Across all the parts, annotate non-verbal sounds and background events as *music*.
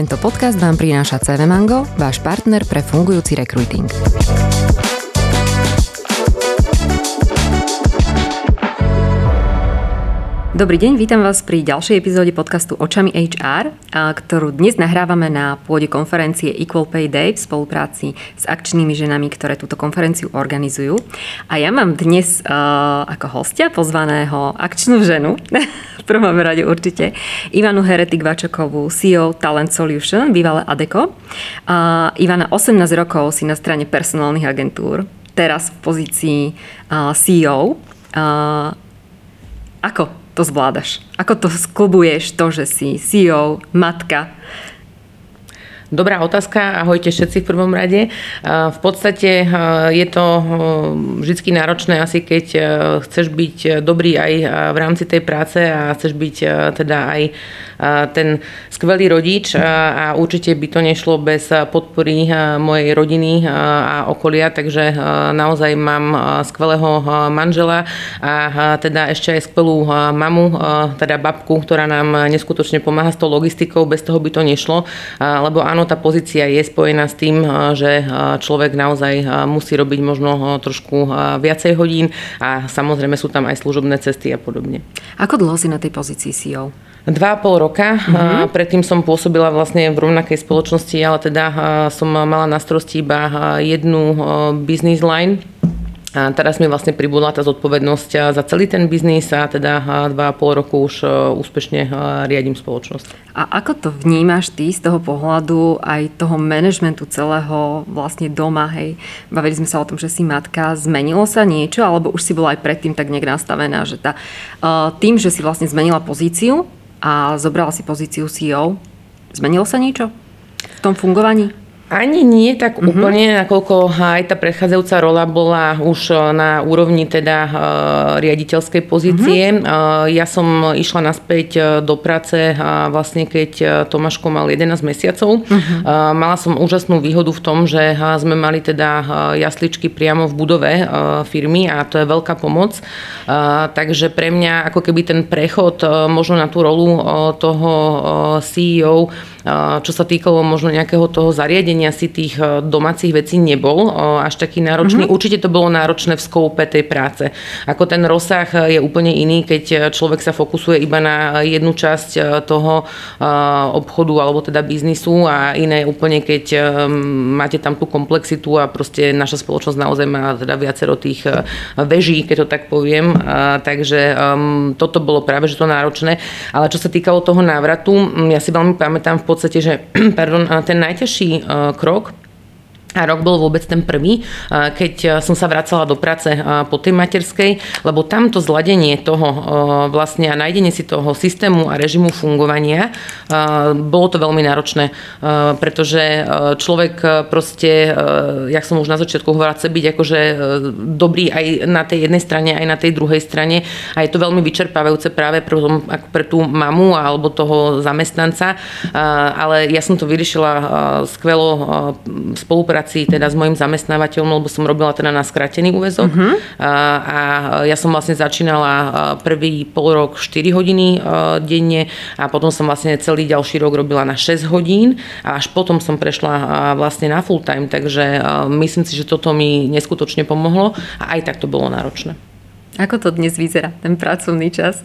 Tento podcast vám prináša CV Mango, váš partner pre fungujúci recruiting. Dobrý deň, vítam vás pri ďalšej epizóde podcastu Očami HR, ktorú dnes nahrávame na pôde konferencie Equal Pay Day v spolupráci s akčnými ženami, ktoré túto konferenciu organizujú. A ja mám dnes uh, ako hostia pozvaného akčnú ženu, *laughs* v prvom rade určite, Ivanu Heretik Vačokovú, CEO Talent Solution, bývalé ADECO. Uh, Ivana 18 rokov si na strane personálnych agentúr, teraz v pozícii uh, CEO. Ako to zvládaš? Ako to sklubuješ to, že si CEO, matka, Dobrá otázka, ahojte všetci v prvom rade. V podstate je to vždy náročné asi keď chceš byť dobrý aj v rámci tej práce a chceš byť teda aj ten skvelý rodič a určite by to nešlo bez podpory mojej rodiny a okolia, takže naozaj mám skvelého manžela a teda ešte aj skvelú mamu, teda babku, ktorá nám neskutočne pomáha s tou logistikou, bez toho by to nešlo, lebo áno, áno, tá pozícia je spojená s tým, že človek naozaj musí robiť možno trošku viacej hodín a samozrejme sú tam aj služobné cesty a podobne. Ako dlho si na tej pozícii CEO? Dva a pol roka. Mm-hmm. Predtým som pôsobila vlastne v rovnakej spoločnosti, ale teda som mala na starosti iba jednu business line a teraz mi vlastne pribudla tá zodpovednosť za celý ten biznis a teda dva a pol roku už úspešne riadím spoločnosť. A ako to vnímaš ty z toho pohľadu aj toho manažmentu celého vlastne doma, hej? Bavili sme sa o tom, že si matka, zmenilo sa niečo, alebo už si bola aj predtým tak nejak nastavená, že tá, tým, že si vlastne zmenila pozíciu a zobrala si pozíciu CEO, zmenilo sa niečo v tom fungovaní? Ani nie tak mm-hmm. úplne, nakoľko aj tá predchádzajúca rola bola už e, na úrovni teda uh, riaditeľskej pozície. Mm-hmm. Ja som išla naspäť do práce vlastne keď Tomáško mal 11 mesiacov. Mm-hmm. Mala som úžasnú výhodu v tom, že sme mali teda jasličky priamo v budove firmy a to je veľká pomoc. Takže pre mňa ako keby ten prechod možno na tú rolu toho CEO čo sa týkalo možno nejakého toho zariadenia si tých e, domácich vecí nebol e, až taký náročný. Mm-hmm. Určite to bolo náročné v skoupe tej práce. Ako ten rozsah je úplne iný, keď človek sa fokusuje iba na jednu časť toho obchodu alebo teda biznisu a iné úplne, keď máte tam tú komplexitu a proste naša spoločnosť naozaj má teda viacero tých veží, keď to tak poviem. Takže toto bolo práve že to náročné. Ale čo sa týkalo toho návratu, ja si veľmi pamätám v podstate, že *clears throat* pardon, ten najťažší eh, krok a rok bol vôbec ten prvý, keď som sa vracala do práce po tej materskej, lebo tamto zladenie toho vlastne a nájdenie si toho systému a režimu fungovania, bolo to veľmi náročné, pretože človek proste, jak som už na začiatku hovorila, chce byť akože dobrý aj na tej jednej strane, aj na tej druhej strane. A je to veľmi vyčerpávajúce práve pre, pre tú mamu alebo toho zamestnanca, ale ja som to vyriešila skvelo spolupráci spolupráci teda s mojim zamestnávateľom, lebo som robila teda na skratený úvezok uh-huh. a, a ja som vlastne začínala prvý pol rok 4 hodiny denne a potom som vlastne celý ďalší rok robila na 6 hodín a až potom som prešla vlastne na full time, takže myslím si, že toto mi neskutočne pomohlo a aj tak to bolo náročné. Ako to dnes vyzerá, ten pracovný čas?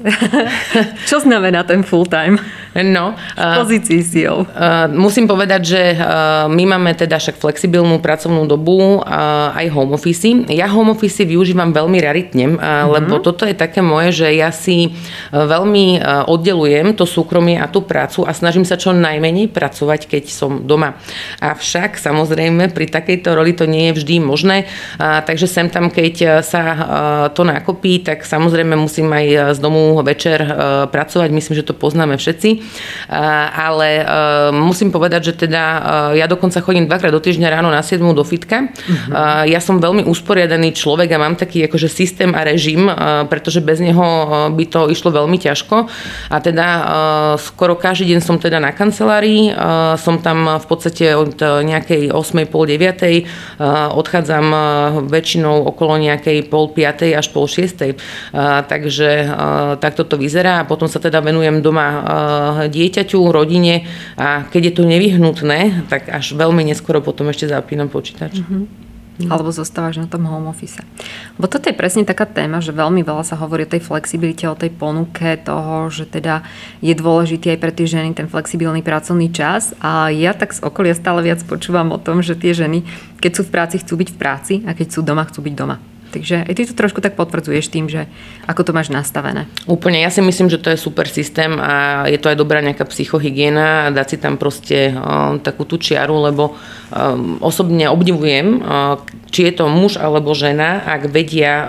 *laughs* Čo znamená ten full time? No, v pozícii CEO. Uh, musím povedať, že uh, my máme teda však flexibilnú pracovnú dobu, uh, aj home office. Ja home office využívam veľmi raritne, uh, uh-huh. lebo toto je také moje, že ja si veľmi oddelujem to súkromie a tú prácu a snažím sa čo najmenej pracovať, keď som doma. Avšak samozrejme pri takejto roli to nie je vždy možné, uh, takže sem tam, keď sa uh, to nakopí, dokopy, tak samozrejme musím aj e, z domu večer e, pracovať, myslím, že to poznáme všetci. E, ale musím povedať, že teda ja dokonca chodím dvakrát do týždňa ráno na 7 do fitka. Uh-huh. Ja som veľmi usporiadaný človek a mám taký akože systém a režim, pretože bez neho by to išlo veľmi ťažko. A teda skoro každý deň som teda na kancelárii, som tam v podstate od nejakej 8. pol 9. odchádzam väčšinou okolo nejakej pol 5. až pol 6 ceste. Takže takto to vyzerá a potom sa teda venujem doma dieťaťu, rodine a keď je to nevyhnutné, tak až veľmi neskoro potom ešte zapínam počítač. Mm-hmm. Mm. Alebo zostávaš na tom home office. Bo toto je presne taká téma, že veľmi veľa sa hovorí o tej flexibilite, o tej ponuke toho, že teda je dôležitý aj pre tie ženy ten flexibilný pracovný čas. A ja tak z okolia stále viac počúvam o tom, že tie ženy, keď sú v práci, chcú byť v práci a keď sú doma, chcú byť doma. Takže aj ty to trošku tak potvrdzuješ tým, že ako to máš nastavené. Úplne, ja si myslím, že to je super systém a je to aj dobrá nejaká psychohygiena dať si tam proste uh, takú tú čiaru, lebo um, osobne obdivujem, uh, či je to muž alebo žena, ak vedia uh,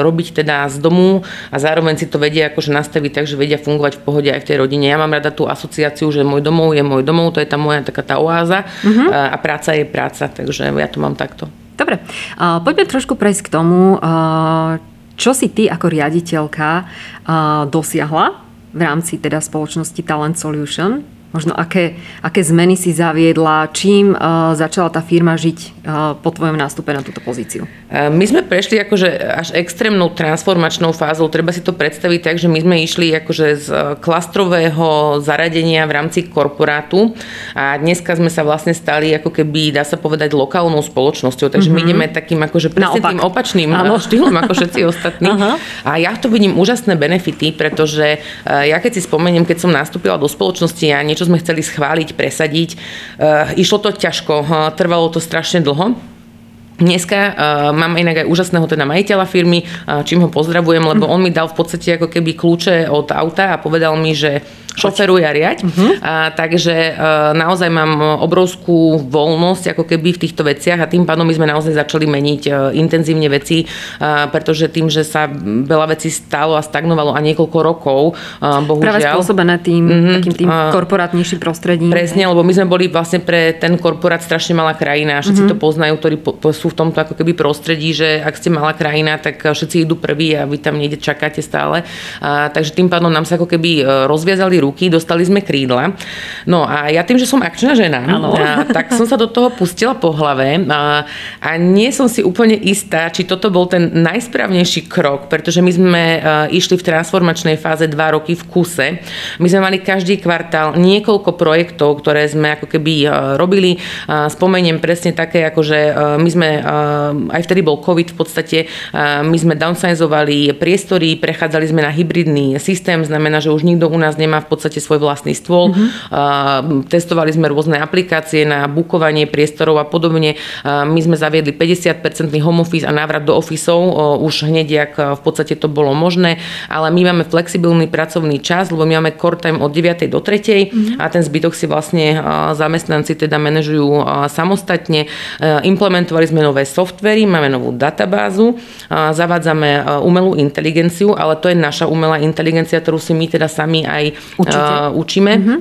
robiť teda z domu a zároveň si to vedia akože nastaviť tak, že vedia fungovať v pohode aj v tej rodine. Ja mám rada tú asociáciu, že môj domov je môj domov, to je tá moja taká tá oáza uh-huh. a práca je práca, takže ja to mám takto. Dobre, poďme trošku prejsť k tomu, čo si ty ako riaditeľka dosiahla v rámci teda spoločnosti Talent Solution Možno aké, aké zmeny si zaviedla, čím uh, začala tá firma žiť uh, po tvojom nástupe na túto pozíciu? Uh, my sme prešli akože až extrémnou transformačnou fázou. Treba si to predstaviť tak, že my sme išli akože z klastrového zaradenia v rámci korporátu a dneska sme sa vlastne stali ako keby, dá sa povedať, lokálnou spoločnosťou. Takže mm-hmm. my mhm. ideme takým akože presne tým opačným ano. štýlom ako všetci *laughs* ostatní. A ja to vidím úžasné benefity, pretože ja keď si spomeniem, keď som nastúpila do spoločnosti a niečo čo sme chceli schváliť, presadiť. Uh, išlo to ťažko, uh, trvalo to strašne dlho. Dneska uh, mám inak aj úžasného teda majiteľa firmy, uh, čím ho pozdravujem, lebo on mi dal v podstate ako keby kľúče od auta a povedal mi, že šoferuj a riať. Uh-huh. A, takže e, naozaj mám obrovskú voľnosť ako keby v týchto veciach a tým pádom my sme naozaj začali meniť e, intenzívne veci, a, pretože tým, že sa veľa vecí stalo a stagnovalo a niekoľko rokov, a, bohužiaľ. Práve spôsobené tým, uh-huh, takým tým korporátnejším prostredím. Presne, lebo my sme boli vlastne pre ten korporát strašne malá krajina. Všetci uh-huh. to poznajú, ktorí po, po, sú v tomto ako keby prostredí, že ak ste malá krajina, tak všetci idú prví a vy tam niekde čakáte stále. A, takže tým pádom nám sa ako keby e, rozviazali ruky, dostali sme krídla. No a ja tým, že som akčná žena, a, tak som sa do toho pustila po hlave a, a nie som si úplne istá, či toto bol ten najsprávnejší krok, pretože my sme uh, išli v transformačnej fáze dva roky v kuse. My sme mali každý kvartál niekoľko projektov, ktoré sme ako keby uh, robili. Uh, spomeniem presne také, ako že my sme, aj vtedy bol COVID v podstate, my sme downsizovali priestory, prechádzali sme na hybridný systém, znamená, že už nikto u nás nemá v podstate svoj vlastný stôl. Mm-hmm. Testovali sme rôzne aplikácie na bukovanie priestorov a podobne. My sme zaviedli 50-percentný home office a návrat do ofisov už hneď, jak v podstate to bolo možné, ale my máme flexibilný pracovný čas, lebo my máme core time od 9. do 3. Mm-hmm. a ten zbytok si vlastne zamestnanci teda manažujú samostatne. Implementovali sme nové softvery, máme novú databázu, zavádzame umelú inteligenciu, ale to je naša umelá inteligencia, ktorú si my teda sami aj Určite učíme. Mm-hmm.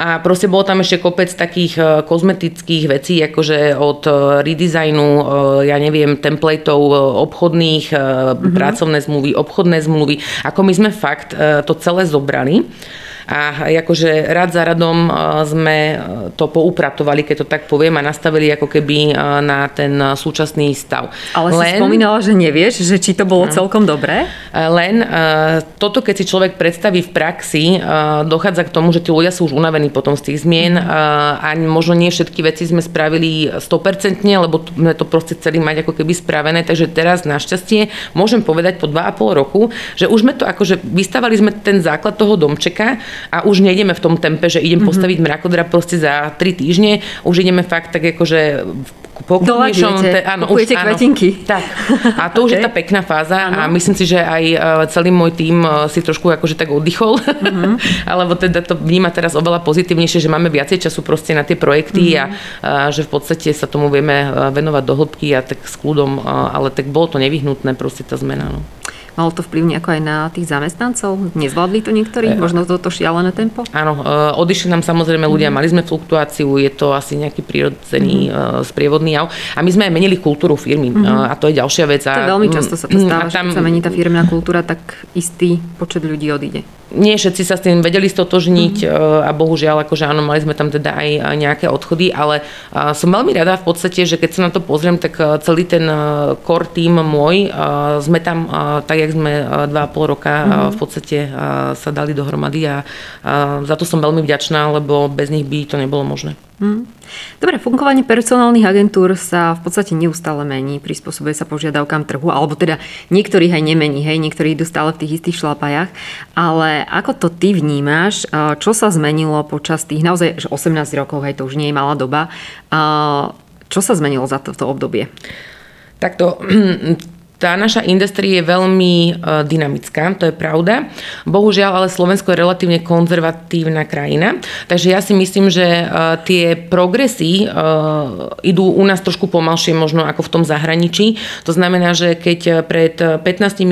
A proste bolo tam ešte kopec takých e, kozmetických vecí, akože od e, redesignu, e, ja neviem, templateov obchodných, mm-hmm. pracovné zmluvy, obchodné zmluvy. Ako my sme fakt to celé zobrali a akože rad za radom sme to poupratovali, keď to tak poviem, a nastavili ako keby na ten súčasný stav. Ale len, si spomínala, že nevieš, že či to bolo hm. celkom dobré? Len toto, keď si človek predstaví v praxi, dochádza k tomu, že tí ľudia sú už unavení potom z tých zmien mhm. a možno nie všetky veci sme spravili 100%, lebo sme to proste chceli mať ako keby spravené, takže teraz našťastie môžem povedať po 2,5 roku, že už sme to akože vystavali sme ten základ toho domčeka a už nejdeme v tom tempe, že idem mm-hmm. postaviť mrakodra proste za 3 týždne, už ideme fakt tak akože pokojnejšom. Te, áno, už, áno, kvetinky. Tak. A to okay. už je *laughs* tá pekná fáza áno. a myslím si, že aj e, celý môj tým e, si trošku akože tak oddychol, mm-hmm. *laughs* alebo teda to vníma teraz oveľa pozitívnejšie, že máme viacej času proste na tie projekty mm-hmm. a, a že v podstate sa tomu vieme e, venovať do hĺbky a tak s kľudom, ale tak bolo to nevyhnutné proste tá zmena. No. Malo to vplyv nejako aj na tých zamestnancov? Nezvládli to niektorí? E, Možno toto šialené tempo? Áno, e, odišli nám samozrejme ľudia, mm. mali sme fluktuáciu, je to asi nejaký prírodzený mm. sprievodný jav. A my sme aj menili kultúru firmy mm. a to je ďalšia vec. To je veľmi často sa to stáva, tam, keď sa mení tá firmná kultúra, tak istý počet ľudí odíde. Nie všetci sa s tým vedeli stotožniť mm-hmm. a bohužiaľ, akože áno, mali sme tam teda aj nejaké odchody, ale som veľmi rada v podstate, že keď sa na to pozriem, tak celý ten core tým môj, sme tam tak, jak sme 2,5 roka mm-hmm. v podstate sa dali dohromady a za to som veľmi vďačná, lebo bez nich by to nebolo možné. Mm. Dobre, fungovanie personálnych agentúr sa v podstate neustále mení, prispôsobuje sa požiadavkám trhu, alebo teda niektorých aj nemení, hej, niektorí idú stále v tých istých šlapajach, ale ako to ty vnímaš, čo sa zmenilo počas tých naozaj 18 rokov, hej, to už nie je malá doba, čo sa zmenilo za toto obdobie? Takto, *clears throat* tá naša industria je veľmi uh, dynamická, to je pravda. Bohužiaľ, ale Slovensko je relatívne konzervatívna krajina, takže ja si myslím, že uh, tie progresy uh, idú u nás trošku pomalšie možno ako v tom zahraničí. To znamená, že keď pred 15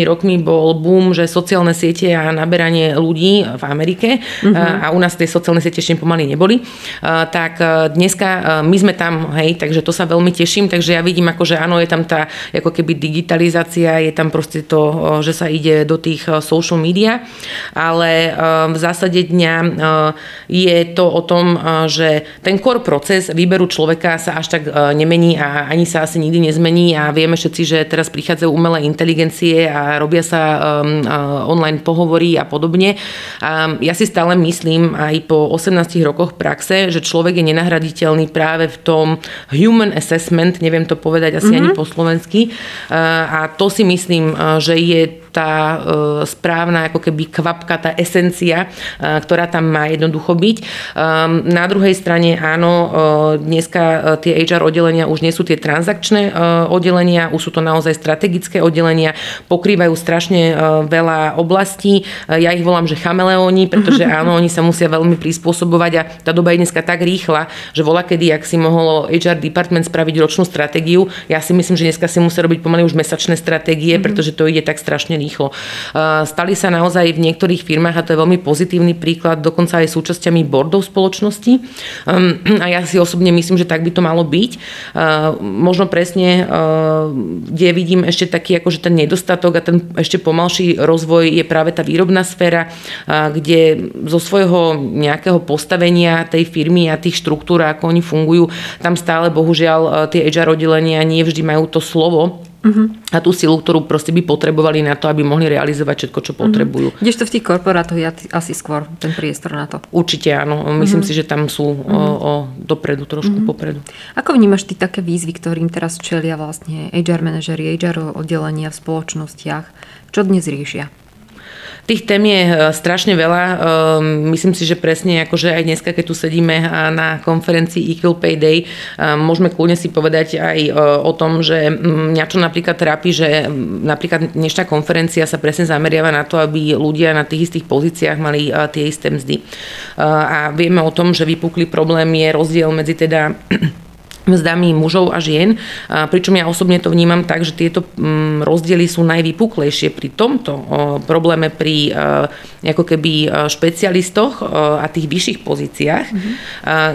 rokmi bol boom, že sociálne siete a naberanie ľudí v Amerike uh-huh. uh, a u nás tie sociálne siete ešte pomaly neboli, tak dneska my sme tam, hej, takže to sa veľmi teším, takže ja vidím ako, že áno, je tam tá ako keby digitalizácia digitalizácia, je tam proste to, že sa ide do tých social media, ale v zásade dňa je to o tom, že ten core proces výberu človeka sa až tak nemení a ani sa asi nikdy nezmení a vieme všetci, že teraz prichádzajú umelé inteligencie a robia sa online pohovory a podobne. Ja si stále myslím aj po 18 rokoch praxe, že človek je nenahraditeľný práve v tom human assessment, neviem to povedať asi mm-hmm. ani po slovensky, a to si myslím, eh, že je tá eh, správna ako keby kvapka, tá esencia, eh, ktorá tam má jednoducho byť. Ehm, na druhej strane áno, dneska tie HR oddelenia už nie sú tie transakčné oddelenia, už sú to naozaj strategické oddelenia, pokrývajú strašne veľa oblastí. Ja ich volám, že chameleóni, pretože *laughs* áno, oni sa musia veľmi prispôsobovať a tá doba je dneska tak rýchla, že vola kedy, ak si mohol HR department spraviť ročnú stratégiu, ja si myslím, že dneska si musia robiť pomaly už mesačné stratégie, mm-hmm. pretože to ide tak strašne rýchlo. Stali sa naozaj v niektorých firmách, a to je veľmi pozitívny príklad, dokonca aj súčasťami boardov spoločnosti. Um, a ja si osobne myslím, že tak by to malo byť. Možno presne, kde vidím ešte taký akože ten nedostatok a ten ešte pomalší rozvoj je práve tá výrobná sféra, kde zo svojho nejakého postavenia tej firmy a tých štruktúr, ako oni fungujú, tam stále bohužiaľ tie HR oddelenia nie vždy majú to slovo uh-huh. a tú silu, ktorú proste by potrebovali na to, aby mohli realizovať všetko, čo mhm. potrebujú. Uh-huh. Kdežto v tých korporátoch je asi skôr ten priestor na to. Určite áno. Myslím uh-huh. si, že tam sú uh-huh. o, o dopredu, trošku uh-huh. popredu. Ako vnímaš ty také výzvy, ktorým teraz čelia vlastne HR manažery, HR oddelenia v spoločnostiach? Čo dnes riešia? Tých tém je e, strašne veľa. E, myslím si, že presne akože aj dneska, keď tu sedíme e, na konferencii Equal Pay Day, môžeme kľudne si povedať aj o tom, že mňa čo napríklad trápi, že napríklad dnešná konferencia sa presne zameriava na to, aby ľudia na tých istých pozíciách mali tie isté mzdy. A vieme o tom, že vypukli problém je rozdiel medzi teda mzdami mužov a žien, pričom ja osobne to vnímam tak, že tieto mm, rozdiely sú najvypuklejšie pri tomto probléme pri ako keby špecialistoch a tých vyšších pozíciách, mm-hmm.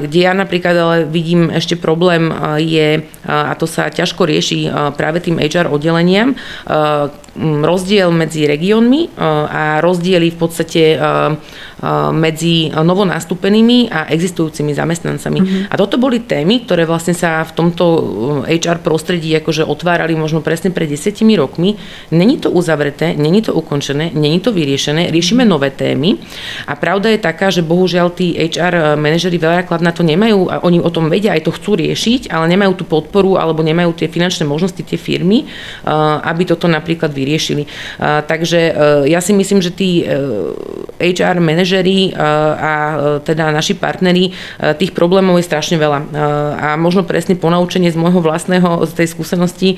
kde ja napríklad ale vidím ešte problém je, a to sa ťažko rieši práve tým HR oddeleniam, rozdiel medzi regiónmi a rozdiely v podstate medzi novonastúpenými a existujúcimi zamestnancami. Mm-hmm. A toto boli témy, ktoré vlastne sa v tomto HR prostredí akože otvárali možno presne pred desiatimi rokmi. Není to uzavreté, není to ukončené, není to vyriešené, riešime nové témy a pravda je taká, že bohužiaľ tí HR manažery veľakrát na to nemajú a oni o tom vedia, aj to chcú riešiť, ale nemajú tú podporu alebo nemajú tie finančné možnosti tie firmy, aby toto napríklad vyriešili. Takže ja si myslím, že tí HR manažery manažeri a teda naši partneri, tých problémov je strašne veľa. A možno presne ponaučenie z môjho vlastného, z tej skúsenosti,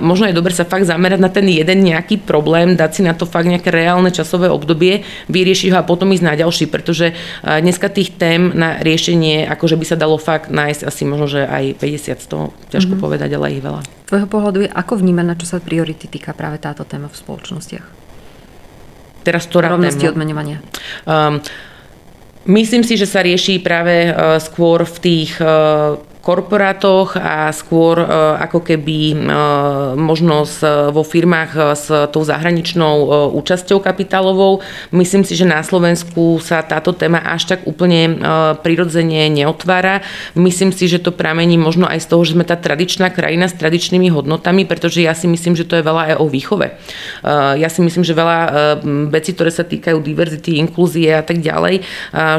možno je dobre sa fakt zamerať na ten jeden nejaký problém, dať si na to fakt nejaké reálne časové obdobie, vyriešiť ho a potom ísť na ďalší, pretože dneska tých tém na riešenie, akože by sa dalo fakt nájsť asi možno, že aj 50 z toho, ťažko mm-hmm. povedať, ale ich veľa. Tvojho pohľadu je, ako vnímať, na čo sa priority týka práve táto téma v spoločnostiach? Teraz ktorá Rovnosti téma? odmenovania. Um, myslím si, že sa rieši práve uh, skôr v tých uh, korporátoch a skôr ako keby možno vo firmách s tou zahraničnou účasťou kapitálovou. Myslím si, že na Slovensku sa táto téma až tak úplne prirodzene neotvára. Myslím si, že to pramení možno aj z toho, že sme tá tradičná krajina s tradičnými hodnotami, pretože ja si myslím, že to je veľa aj o výchove. Ja si myslím, že veľa vecí, ktoré sa týkajú diverzity, inklúzie a tak ďalej,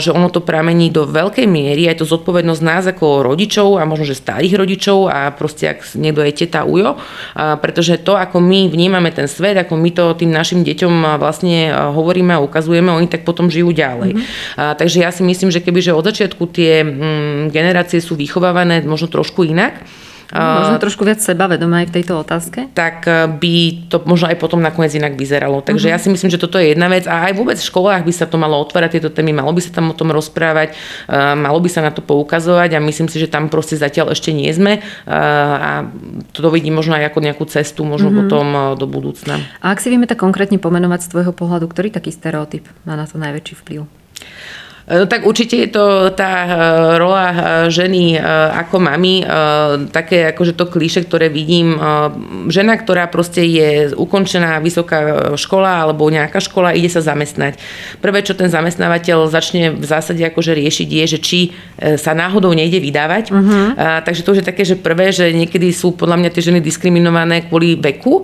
že ono to pramení do veľkej miery, aj to zodpovednosť nás ako rodičov a možno, že starých rodičov a proste ak niekto je teta ujo, pretože to, ako my vnímame ten svet, ako my to tým našim deťom vlastne hovoríme a ukazujeme, oni tak potom žijú ďalej. Mm-hmm. Takže ja si myslím, že keby že od začiatku tie mm, generácie sú vychovávané možno trošku inak, Možno trošku viac sebavedomé aj v tejto otázke? Tak e, by to možno aj potom nakoniec inak vyzeralo. Takže uh-huh. ja si myslím, že toto je jedna vec a aj vôbec v školách by sa to malo otvárať, tieto témy, malo by sa tam o tom rozprávať, e, malo by sa na to poukazovať a myslím si, že tam proste zatiaľ ešte nie sme e, a to vidím možno aj ako nejakú cestu, možno uh-huh. potom do budúcna. A ak si vieme tak konkrétne pomenovať z tvojho pohľadu, ktorý taký stereotyp má na to najväčší vplyv? No tak určite je to tá e, rola e, ženy ako mami, také akože to klíše, ktoré vidím. Žena, ktorá proste je ukončená vysoká škola alebo nejaká škola, ide sa zamestnať. Prvé, čo ten zamestnávateľ začne v zásade akože riešiť, je, že či sa náhodou nejde vydávať. Uh-huh. Takže to už je také, že prvé, že niekedy sú podľa mňa tie ženy diskriminované kvôli veku,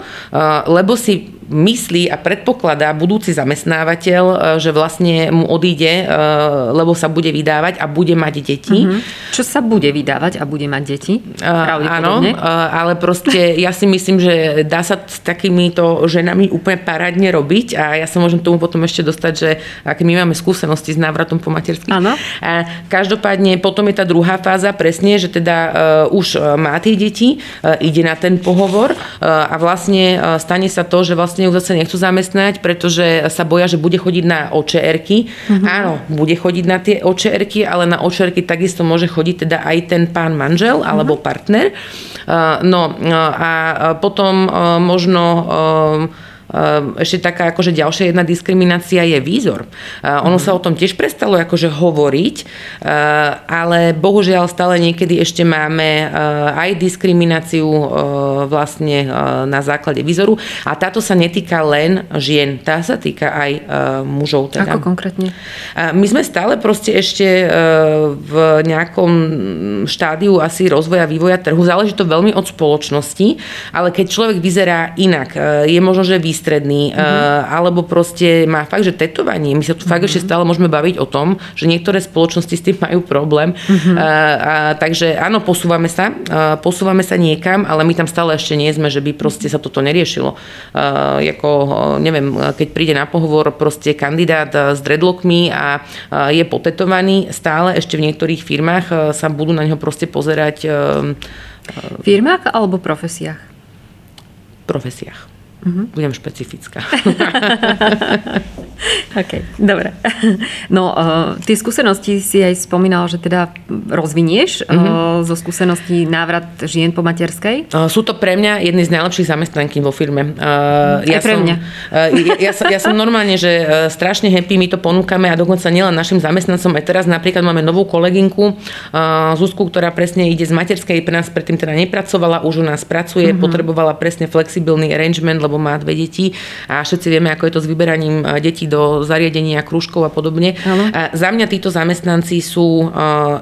lebo si myslí a predpokladá budúci zamestnávateľ, že vlastne mu odíde, lebo sa bude vydávať a bude mať deti. Mm-hmm. Čo sa bude vydávať a bude mať deti? Áno, ale proste ja si myslím, že dá sa s takýmito ženami úplne parádne robiť a ja sa môžem tomu potom ešte dostať, že aké my máme skúsenosti s návratom po materských. Áno. Každopádne potom je tá druhá fáza presne, že teda uh, už má tie deti, uh, ide na ten pohovor uh, a vlastne uh, stane sa to, že vlastne ju zase nechcú zamestnať, pretože sa boja, že bude chodiť na očerky. Mm-hmm. Áno, bude chodiť na tie očerky, ale na očerky takisto môže chodiť teda aj ten pán manžel alebo mm-hmm. partner. No a potom možno Ehm, ešte taká akože ďalšia jedna diskriminácia je výzor. Ehm, ono sa o tom tiež prestalo akože hovoriť, ehm, ale bohužiaľ stále niekedy ešte máme aj diskrimináciu vlastne na základe výzoru a táto sa netýka len žien, tá sa týka aj mužov. Teda. Ako konkrétne? My sme stále proste ešte v nejakom štádiu asi rozvoja, vývoja trhu. Záleží to veľmi od spoločnosti, ale keď človek vyzerá inak, je možno, že vys výstredný, uh-huh. alebo proste má fakt, že tetovanie. My sa tu uh-huh. fakt mhm. ešte stále môžeme baviť o tom, že niektoré spoločnosti s tým majú problém. Uh-huh. A, a, takže áno, posúvame sa, a, posúvame sa niekam, ale my tam stále ešte nie sme, že by proste sa toto neriešilo. A, ako, neviem, keď príde na pohovor proste kandidát s dreadlockmi a, a je potetovaný, stále ešte v niektorých firmách sa budú na neho proste pozerať. V firmách alebo profesiách? Profesiách. Uh-huh. Budem špecifická. *laughs* OK, dobre. No, uh, tie skúsenosti si aj spomínal, že teda rozvinieš uh-huh. uh, zo skúseností návrat žien po materskej? Uh, sú to pre mňa jedny z najlepších zamestnanky vo firme. Uh, ja pre som, mňa. Uh, ja, ja, som, ja som normálne, že uh, strašne happy, my to ponúkame a dokonca nielen našim zamestnancom, aj teraz napríklad máme novú kolegynku, uh, Zuzku, ktorá presne ide z materskej, pre nás predtým teda nepracovala, už u nás pracuje, uh-huh. potrebovala presne flexibilný arrangement, lebo má dve deti a všetci vieme, ako je to s vyberaním e, detí do zariadenia, krúžkov a podobne. A za mňa títo zamestnanci sú e,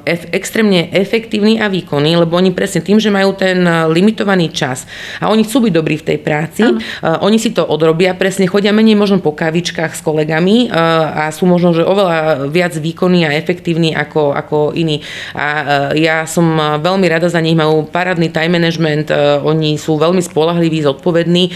ef- extrémne efektívni a výkonní, lebo oni presne tým, že majú ten e, limitovaný čas a oni chcú byť dobrí v tej práci, ano. oni si to odrobia, presne chodia menej možno po kavičkách s kolegami a sú možno, že oveľa viac výkonní a efektívni ako, ako iní. A ja som veľmi rada za nich, majú parádny time management, oni sú veľmi spolahliví, zodpovední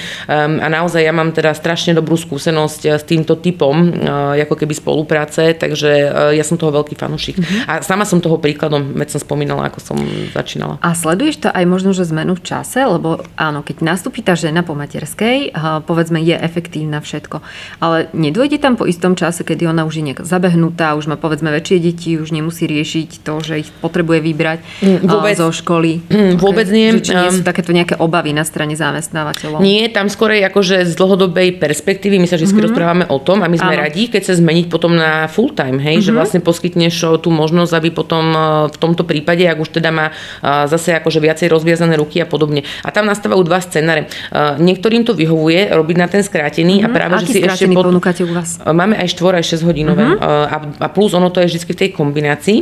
a naozaj ja mám teda strašne dobrú skúsenosť eh, s týmto typom eh, ako keby spolupráce, takže eh, ja som toho veľký fanúšik. Mm-hmm. A sama som toho príkladom, veď som spomínala, ako som začínala. A sleduješ to aj možno, že zmenu v čase, lebo áno, keď nastúpi tá žena po materskej, povedzme je efektívna všetko, ale nedôjde tam po istom čase, kedy ona už je nejak zabehnutá, už má povedzme väčšie deti, už nemusí riešiť to, že ich potrebuje vybrať mm, vôbec, zo školy. Mm, vôbec okay. nie. Že či nie sú takéto nejaké obavy na strane zamestnávateľov? Nie, tam skôr skorej akože z dlhodobej perspektívy, my sa vždy mm-hmm. rozprávame o tom a my sme Áno. radi, keď sa zmeniť potom na full time, hej, mm-hmm. že vlastne poskytneš tú možnosť, aby potom v tomto prípade, ak už teda má zase akože viacej rozviazané ruky a podobne. A tam nastávajú dva scenáre. Niektorým to vyhovuje robiť na ten skrátený mm-hmm. a mhm. práve, Aký že si ešte pod... ponúkate u vás? Máme aj 4 aj 6 hodinové mm-hmm. a, a plus ono to je vždy v tej kombinácii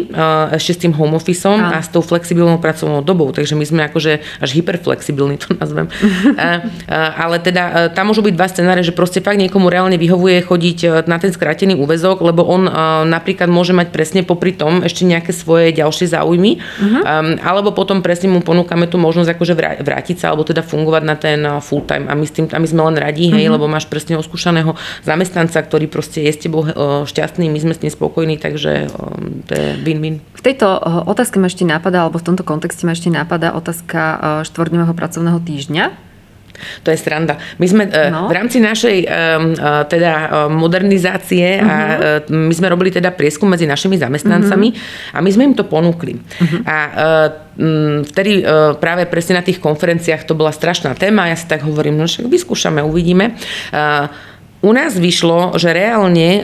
ešte s tým home officeom a, a s tou flexibilnou pracovnou dobou, takže my sme akože až hyperflexibilní to *laughs* nazvem. a, a, ale teda tam môžu byť dva scenáre, že proste fakt niekomu reálne vyhovuje chodiť na ten skrátený úvezok, lebo on napríklad môže mať presne popri tom ešte nejaké svoje ďalšie záujmy, uh-huh. um, alebo potom presne mu ponúkame tú možnosť akože vrátiť sa, alebo teda fungovať na ten full time a my, s tým, a my sme len radí, hej, uh-huh. lebo máš presne oskúšaného zamestnanca, ktorý proste je s tebou šťastný, my sme s ním spokojní, takže um, to je win-win. V tejto otázke ma ešte napadá, alebo v tomto kontexte ma ešte napadá otázka štvordňového pracovného týždňa to je sranda. My sme e, no. v rámci našej e, e, teda modernizácie uh-huh. a my sme robili teda prieskum medzi našimi zamestnancami uh-huh. a my sme im to ponúkli. Uh-huh. A vtedy práve presne na tých konferenciách to bola strašná téma. Ja si tak hovorím, no však vyskúšame, uvidíme. U nás vyšlo, že reálne, e,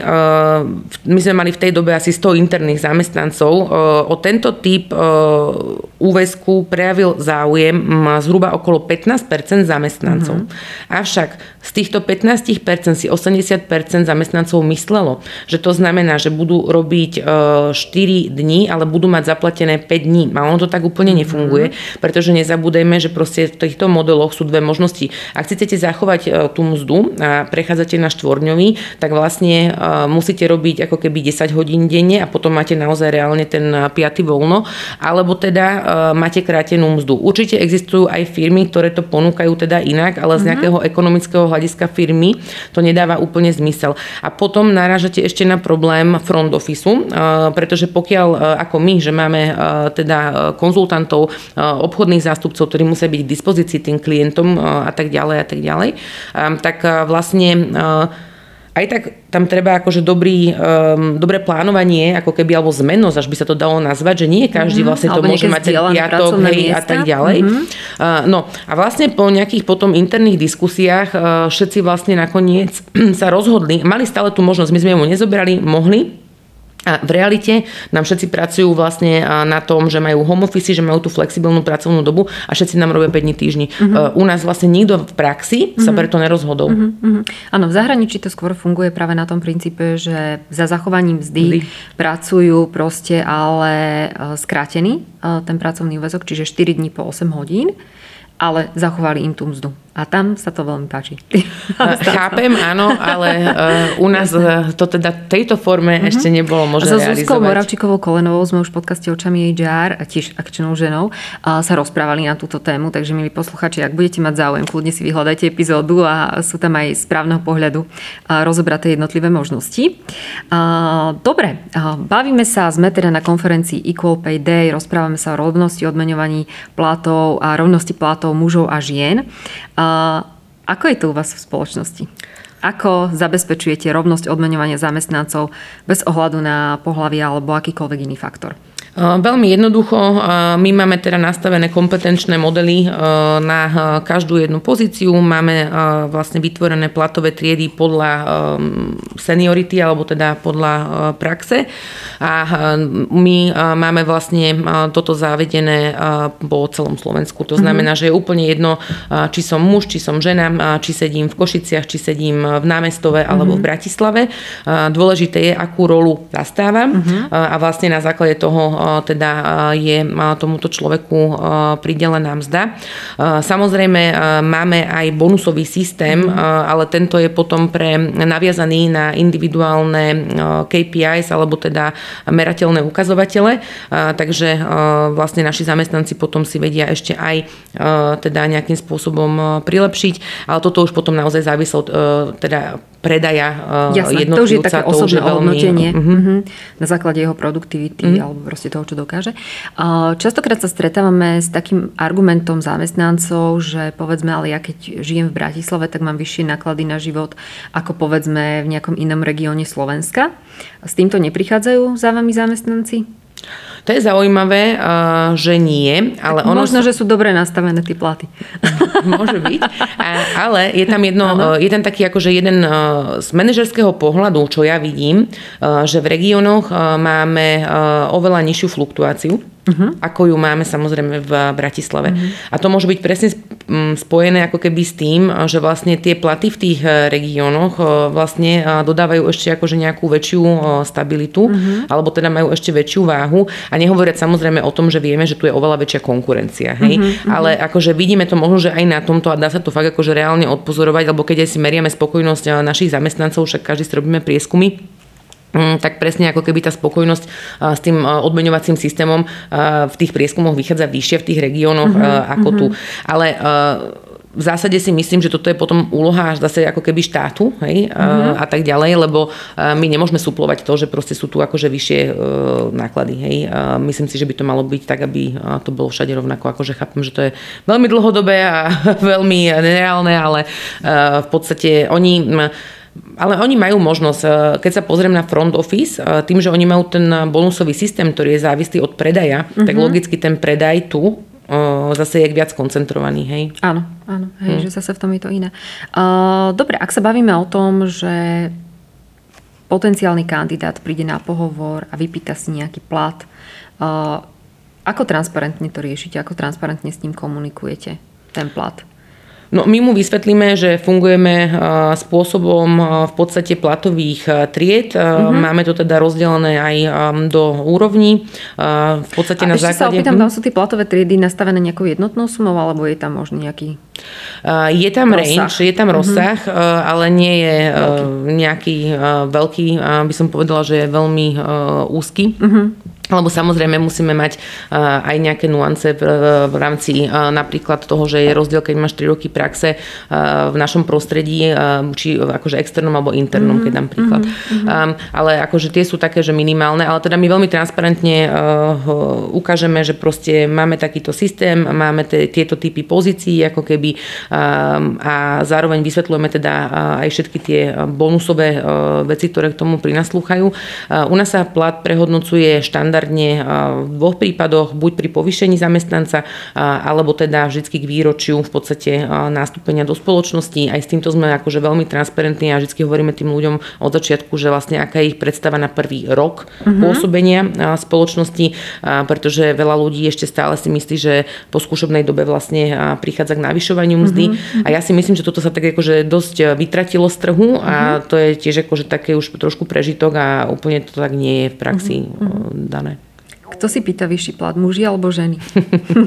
my sme mali v tej dobe asi 100 interných zamestnancov, e, o tento typ e, úväzku prejavil záujem zhruba okolo 15 zamestnancov. Mm-hmm. Avšak z týchto 15% si 80% zamestnancov myslelo, že to znamená, že budú robiť 4 dní, ale budú mať zaplatené 5 dní. A ono to tak úplne nefunguje, mm-hmm. pretože nezabúdajme, že proste v týchto modeloch sú dve možnosti. Ak chcete zachovať tú mzdu a prechádzate na štvorňový, tak vlastne musíte robiť ako keby 10 hodín denne a potom máte naozaj reálne ten 5. voľno, alebo teda máte krátenú mzdu. Určite existujú aj firmy, ktoré to ponúkajú teda inak, ale z mhm. nejakého ekonomického hľadiska firmy to nedáva úplne zmysel. A potom narážate ešte na problém front office, pretože pokiaľ ako my, že máme teda konzultantov, obchodných zástupcov, ktorí musia byť k dispozícii tým klientom a tak ďalej a tak ďalej, tak vlastne aj tak tam treba akože dobrý, um, dobré plánovanie, ako keby, alebo zmenosť, až by sa to dalo nazvať, že nie každý mm-hmm. vlastne to môže mať ten piatok, hej, miesta. a tak ďalej. Mm-hmm. Uh, no a vlastne po nejakých potom interných diskusiách uh, všetci vlastne nakoniec *clears throat* sa rozhodli, mali stále tú možnosť, my sme mu nezobrali, mohli, a v realite nám všetci pracujú vlastne na tom, že majú home office, že majú tú flexibilnú pracovnú dobu a všetci nám robia 5 dní týždni. Uh-huh. U nás vlastne nikto v praxi uh-huh. sa mhm. preto nerozhodol. Uh-huh. Áno, v zahraničí to skôr funguje práve na tom princípe, že za zachovaním mzdy, mzdy. pracujú proste ale e, skrátený e, ten pracovný úvezok, čiže 4 dní po 8 hodín ale zachovali im tú mzdu. A tam sa to veľmi páči. *laughs* Chápem, áno, ale uh, u nás Jasne. to teda v tejto forme uh-huh. ešte nebolo možné realizovať. So Moravčíkovou Kolenovou sme už v podcaste Očami HR, a tiež akčnou ženou, uh, sa rozprávali na túto tému, takže milí posluchači, ak budete mať záujem, kľudne si vyhľadajte epizódu a sú tam aj z právneho pohľadu uh, rozobraté jednotlivé možnosti. Uh, dobre, uh, bavíme sa, sme teda na konferencii Equal Pay Day, rozprávame sa o rovnosti odmeňovaní platov a rovnosti platov mužov a žien. Ako je to u vás v spoločnosti? Ako zabezpečujete rovnosť odmeňovania zamestnancov bez ohľadu na pohľavie alebo akýkoľvek iný faktor? Veľmi jednoducho, my máme teda nastavené kompetenčné modely na každú jednu pozíciu, máme vlastne vytvorené platové triedy podľa seniority alebo teda podľa praxe. A my máme vlastne toto zavedené po celom Slovensku. To znamená, že je úplne jedno, či som muž, či som žena, či sedím v Košiciach, či sedím v námestove alebo v Bratislave. Dôležité je, akú rolu zastávam. A vlastne na základe toho teda je tomuto človeku pridelená mzda. Samozrejme máme aj bonusový systém, mm. ale tento je potom pre naviazaný na individuálne KPIs alebo teda merateľné ukazovatele, takže vlastne naši zamestnanci potom si vedia ešte aj teda nejakým spôsobom prilepšiť, ale toto už potom naozaj závisí od teda predaja Jasné, jednotlivca. to už je také osobné ohodnotenie uh-huh. na základe jeho produktivity uh-huh. alebo proste toho, čo dokáže. Častokrát sa stretávame s takým argumentom zamestnancov, že povedzme, ale ja keď žijem v Bratislave, tak mám vyššie náklady na život ako povedzme v nejakom inom regióne Slovenska. S týmto neprichádzajú za vami zamestnanci? To je zaujímavé, že nie, ale ono... Možno, že sú dobre nastavené tie platy. *laughs* Môže byť. Ale je tam jedno, ano. je tam taký akože jeden z manažerského pohľadu, čo ja vidím, že v regiónoch máme oveľa nižšiu fluktuáciu uh-huh. ako ju máme samozrejme v Bratislave. Uh-huh. A to môže byť presne spojené ako keby s tým, že vlastne tie platy v tých e, regiónoch e, vlastne e, dodávajú ešte akože nejakú väčšiu stabilitu, uh-huh. alebo teda majú ešte väčšiu váhu a nehovoriať samozrejme o tom, že vieme, že tu je oveľa väčšia konkurencia. Hej? Uh-huh. Ale akože vidíme to možno, že aj na tomto a dá sa to fakt akože reálne odpozorovať, lebo keď aj si meriame spokojnosť našich zamestnancov, však každý si robíme prieskumy, Mm, tak presne ako keby tá spokojnosť s tým odmeňovacím systémom v tých prieskumoch vychádza vyššie v tých regiónoch uh-huh, ako uh-huh. tu. Ale v zásade si myslím, že toto je potom úloha zase ako keby štátu hej, uh-huh. a tak ďalej, lebo my nemôžeme suplovať to, že proste sú tu akože vyššie náklady. Hej. Myslím si, že by to malo byť tak, aby to bolo všade rovnako. Akože chápem, že to je veľmi dlhodobé a *laughs* veľmi nereálne, ale v podstate oni ale oni majú možnosť, e, keď sa pozriem na front office, e, tým, že oni majú ten bonusový systém, ktorý je závislý od predaja, uh-huh. tak logicky ten predaj tu e, zase je viac koncentrovaný, hej? Áno, áno, hej, hmm. že zase v tom je to iné. Dobre, ak sa bavíme o tom, že potenciálny kandidát príde na pohovor a vypýta si nejaký plat, ako transparentne to riešite, ako transparentne s ním komunikujete ten plat? No, my mu vysvetlíme, že fungujeme spôsobom v podstate platových tried. Mm-hmm. Máme to teda rozdelené aj do úrovní. V podstate A na ešte základe... sa opýtam, tam sú tie platové triedy nastavené nejakou jednotnou sumou, alebo je tam možný nejaký je tam rozsah. range, je tam mhm. rozsah, mm-hmm. ale nie je veľký. nejaký veľký, by som povedala, že je veľmi úzky. Mm-hmm lebo samozrejme musíme mať uh, aj nejaké nuance v, rámci uh, napríklad toho, že je rozdiel, keď máš 3 roky praxe uh, v našom prostredí, či akože externom alebo internom, mm-hmm. keď dám príklad. Mm-hmm. Ale akože tie sú také, že minimálne, ale teda my veľmi transparentne ukážeme, že proste máme takýto systém, máme te, tieto typy pozícií, ako keby um, a zároveň vysvetľujeme teda aj všetky tie bonusové veci, ktoré k tomu prinaslúchajú. U nás sa plat prehodnocuje štandard štandardne v dvoch prípadoch, buď pri povýšení zamestnanca, alebo teda vždy k výročiu v podstate nástupenia do spoločnosti. Aj s týmto sme akože veľmi transparentní a vždy hovoríme tým ľuďom od začiatku, že vlastne aká je ich predstava na prvý rok uh-huh. pôsobenia spoločnosti, pretože veľa ľudí ešte stále si myslí, že po skúšobnej dobe vlastne prichádza k navyšovaniu mzdy. Uh-huh. A ja si myslím, že toto sa tak akože dosť vytratilo z trhu a uh-huh. to je tiež akože také už trošku prežitok a úplne to tak nie je v praxi uh-huh. dané. Kto si pýta vyšší plat, muži alebo ženy?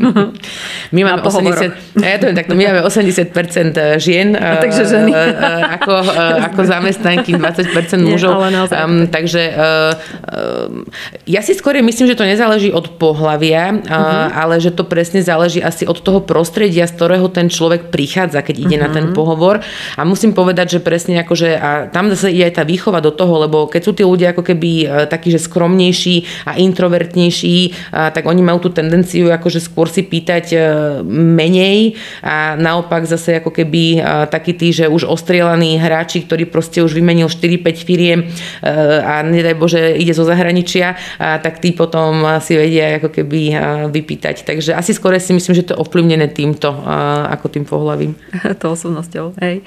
*laughs* my máme 80, ja to takto, my máme 80% eh, žien a takže ženy. Eh, eh, ako, ako zamestnanky, 20% mužov. Nie, um, takže um, ja si skôr myslím, že to nezáleží od pohlavia, uh-huh. ale že to presne záleží asi od toho prostredia, z ktorého ten človek prichádza, keď ide uh-huh. na ten mhm. pohovor. A musím povedať, že presne akože, a tam zase ide aj tá výchova do toho, lebo keď sú tí ľudia ako keby takí, že skromnejší a introvertnejší, silnejší, tak oni majú tú tendenciu akože skôr si pýtať e, menej a naopak zase ako keby takí tí, že už ostrielaní hráči, ktorí proste už vymenil 4-5 firiem e, a nedaj Bože ide zo zahraničia, tak tí potom si vedia ako keby vypýtať. Takže asi skôr si myslím, že to je ovplyvnené týmto ako tým pohľavím. *laughs* to osobnosťou, hej.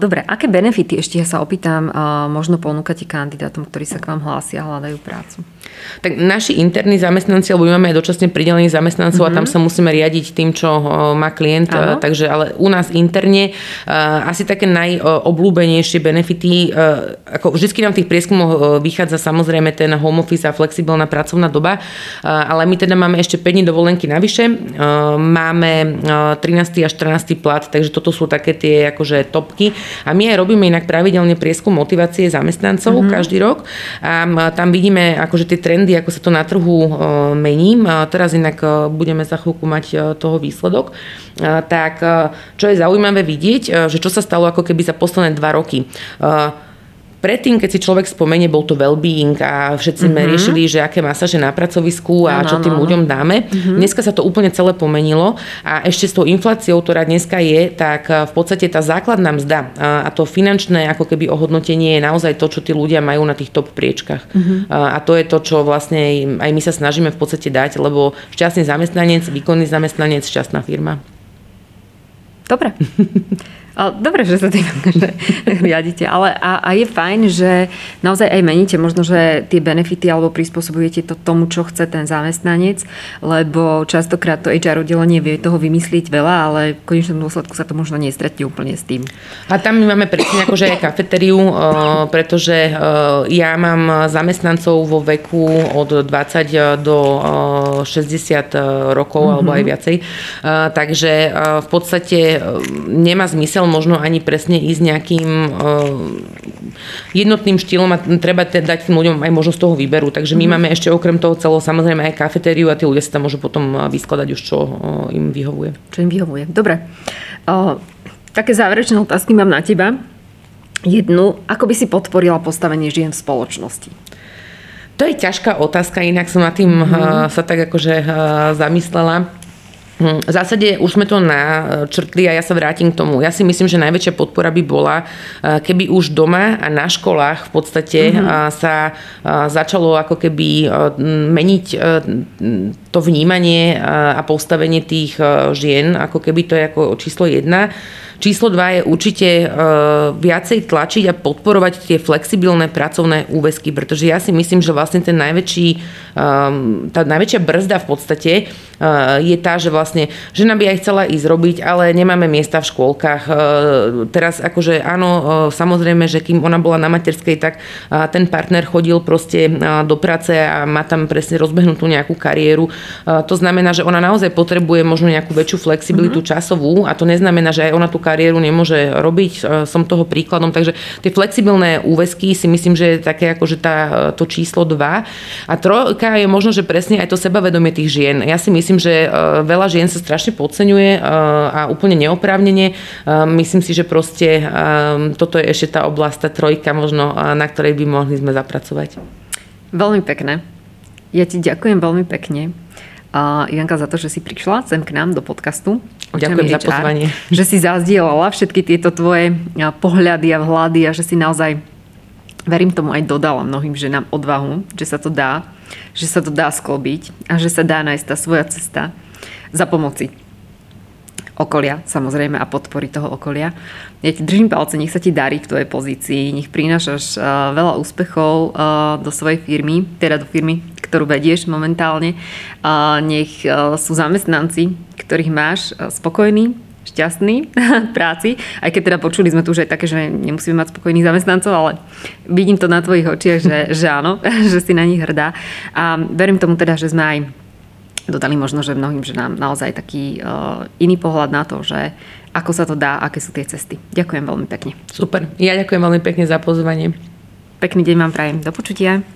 Dobre, aké benefity, ešte ja sa opýtam, možno ponúkate kandidátom, ktorí sa k vám hlásia a hľadajú prácu? Tak naši interní zamestnanci, lebo my máme aj dočasne pridelených zamestnancov mm-hmm. a tam mhm. sa musíme riadiť tým, čo má klient. Ano. Takže ale u nás interne asi také najobľúbenejšie benefity, ako vždy nám v tých prieskumoch vychádza samozrejme ten home office a flexibilná pracovná doba, ale my teda máme ešte 5 dní dovolenky navyše, máme 13. a 14. plat, takže toto sú také tie akože topky a my aj robíme inak pravidelne prieskum motivácie zamestnancov mm-hmm. každý rok a tam vidíme akože tie trendy, ako sa to na trhu e, mení. Teraz inak e, budeme za chvíľku mať e, toho výsledok. Tak čo je zaujímavé vidieť, že čo sa stalo ako keby za posledné dva roky predtým, keď si človek spomenie, bol to well-being a všetci sme Mhm. riešili, že aké masáže na pracovisku a Áno, čo tým áno. ľuďom dáme. Dneska sa to úplne celé pomenilo a ešte s tou infláciou, ktorá dneska je, tak eh, v podstate tá základná mzda a a to finančné ako keby ohodnotenie je naozaj to, čo tí ľudia majú na tých top priečkach. A a to je to, čo vlastne aj my sa snažíme v podstate dať, lebo šťastný zamestnanec, výkonný zamestnanec, šťastná firma. Dobre. *laughs* Dobre, že sa tým akože riadite, ale a, a je fajn, že naozaj aj meníte možno, že tie benefity alebo prispôsobujete to tomu, čo chce ten zamestnanec, lebo častokrát to HR oddelenie vie toho vymyslieť veľa, ale v konečnom dôsledku sa to možno nestretne úplne s tým. A tam my máme presne akože aj kafetériu, eh, pretože eh, ja mám zamestnancov vo veku od 20 do eh, 60 rokov alebo aj viacej. Eh, Takže eh, v podstate nemá zmysel možno ani presne ísť nejakým jednotným štýlom a treba te- dať tým ľuďom aj možnosť toho výberu. Takže my máme ešte okrem toho celého samozrejme aj kafetériu a tí ľudia si tam môžu potom vyskladať už, čo im vyhovuje. Čo im vyhovuje. Dobre. O, také záverečné otázky mám na teba. Jednu, ako by si podporila postavenie žien v spoločnosti? To je ťažká otázka, inak som nad tým mm-hmm. sa tak akože eh, zamyslela. Hm, V zásade už sme to načrtli a ja sa vrátim k tomu. Ja si myslím, že najväčšia podpora by bola, eh, keby už doma a na školách v podstate mm-hmm. sa eh, začalo ako keby meniť to vnímanie a postavenie tých žien, ako keby to je ako číslo jedna. Číslo dva je určite viacej tlačiť a podporovať tie flexibilné pracovné úväzky, pretože ja si myslím, že vlastne ten najväčší, tá najväčšia brzda v podstate je tá, že vlastne žena by aj chcela ísť robiť, ale nemáme miesta v škôlkach. Uh, teraz akože áno, uh, samozrejme, že kým ona bola na materskej, tak ten partner chodil proste do práce a má tam presne rozbehnutú nejakú kariéru. To znamená, že ona naozaj potrebuje možno nejakú väčšiu flexibilitu mm-hmm. časovú a to neznamená, že aj ona tú kariéru nemôže robiť. Som toho príkladom. Takže tie flexibilné úväzky si myslím, že je také ako že tá, to číslo 2. A trojka je možno, že presne aj to sebavedomie tých žien. Ja si myslím, že e, veľa žien sa strašne podceňuje a úplne neoprávnene. Myslím si, že proste toto je ešte tá oblasť, tá trojka možno, na ktorej by mohli sme zapracovať. Veľmi pekné. Ja ti ďakujem veľmi pekne. Uh, Janka, za to, že si prišla sem k nám do podcastu. Ďakujem za pozvanie. Že si zazdielala všetky tieto tvoje pohľady a vhľady a že si naozaj, verím tomu, aj dodala mnohým ženám odvahu, že sa to dá, že sa to dá sklobiť a že sa dá nájsť tá svoja cesta za pomoci okolia, samozrejme, a podpory toho okolia. Ja ti držím palce, nech sa ti darí v tvojej pozícii, nech prinášaš uh, veľa úspechov uh, do svojej firmy, teda do firmy, ktorú vedieš momentálne. Uh, nech sú zamestnanci, ktorých máš spokojní, šťastní *laughs* v práci, aj keď teda počuli sme tu, že je také, že nemusíme mať spokojných zamestnancov, ale vidím to na tvojich očiach, že, *laughs* že áno, *laughs* že si na nich hrdá. A verím tomu teda, že sme aj dodali možno, že mnohým ženám naozaj taký uh, iný pohľad na to, že ako sa to dá, aké sú tie cesty. Ďakujem veľmi pekne. Super. Ja ďakujem veľmi pekne za pozvanie. Pekný deň vám prajem. Do počutia.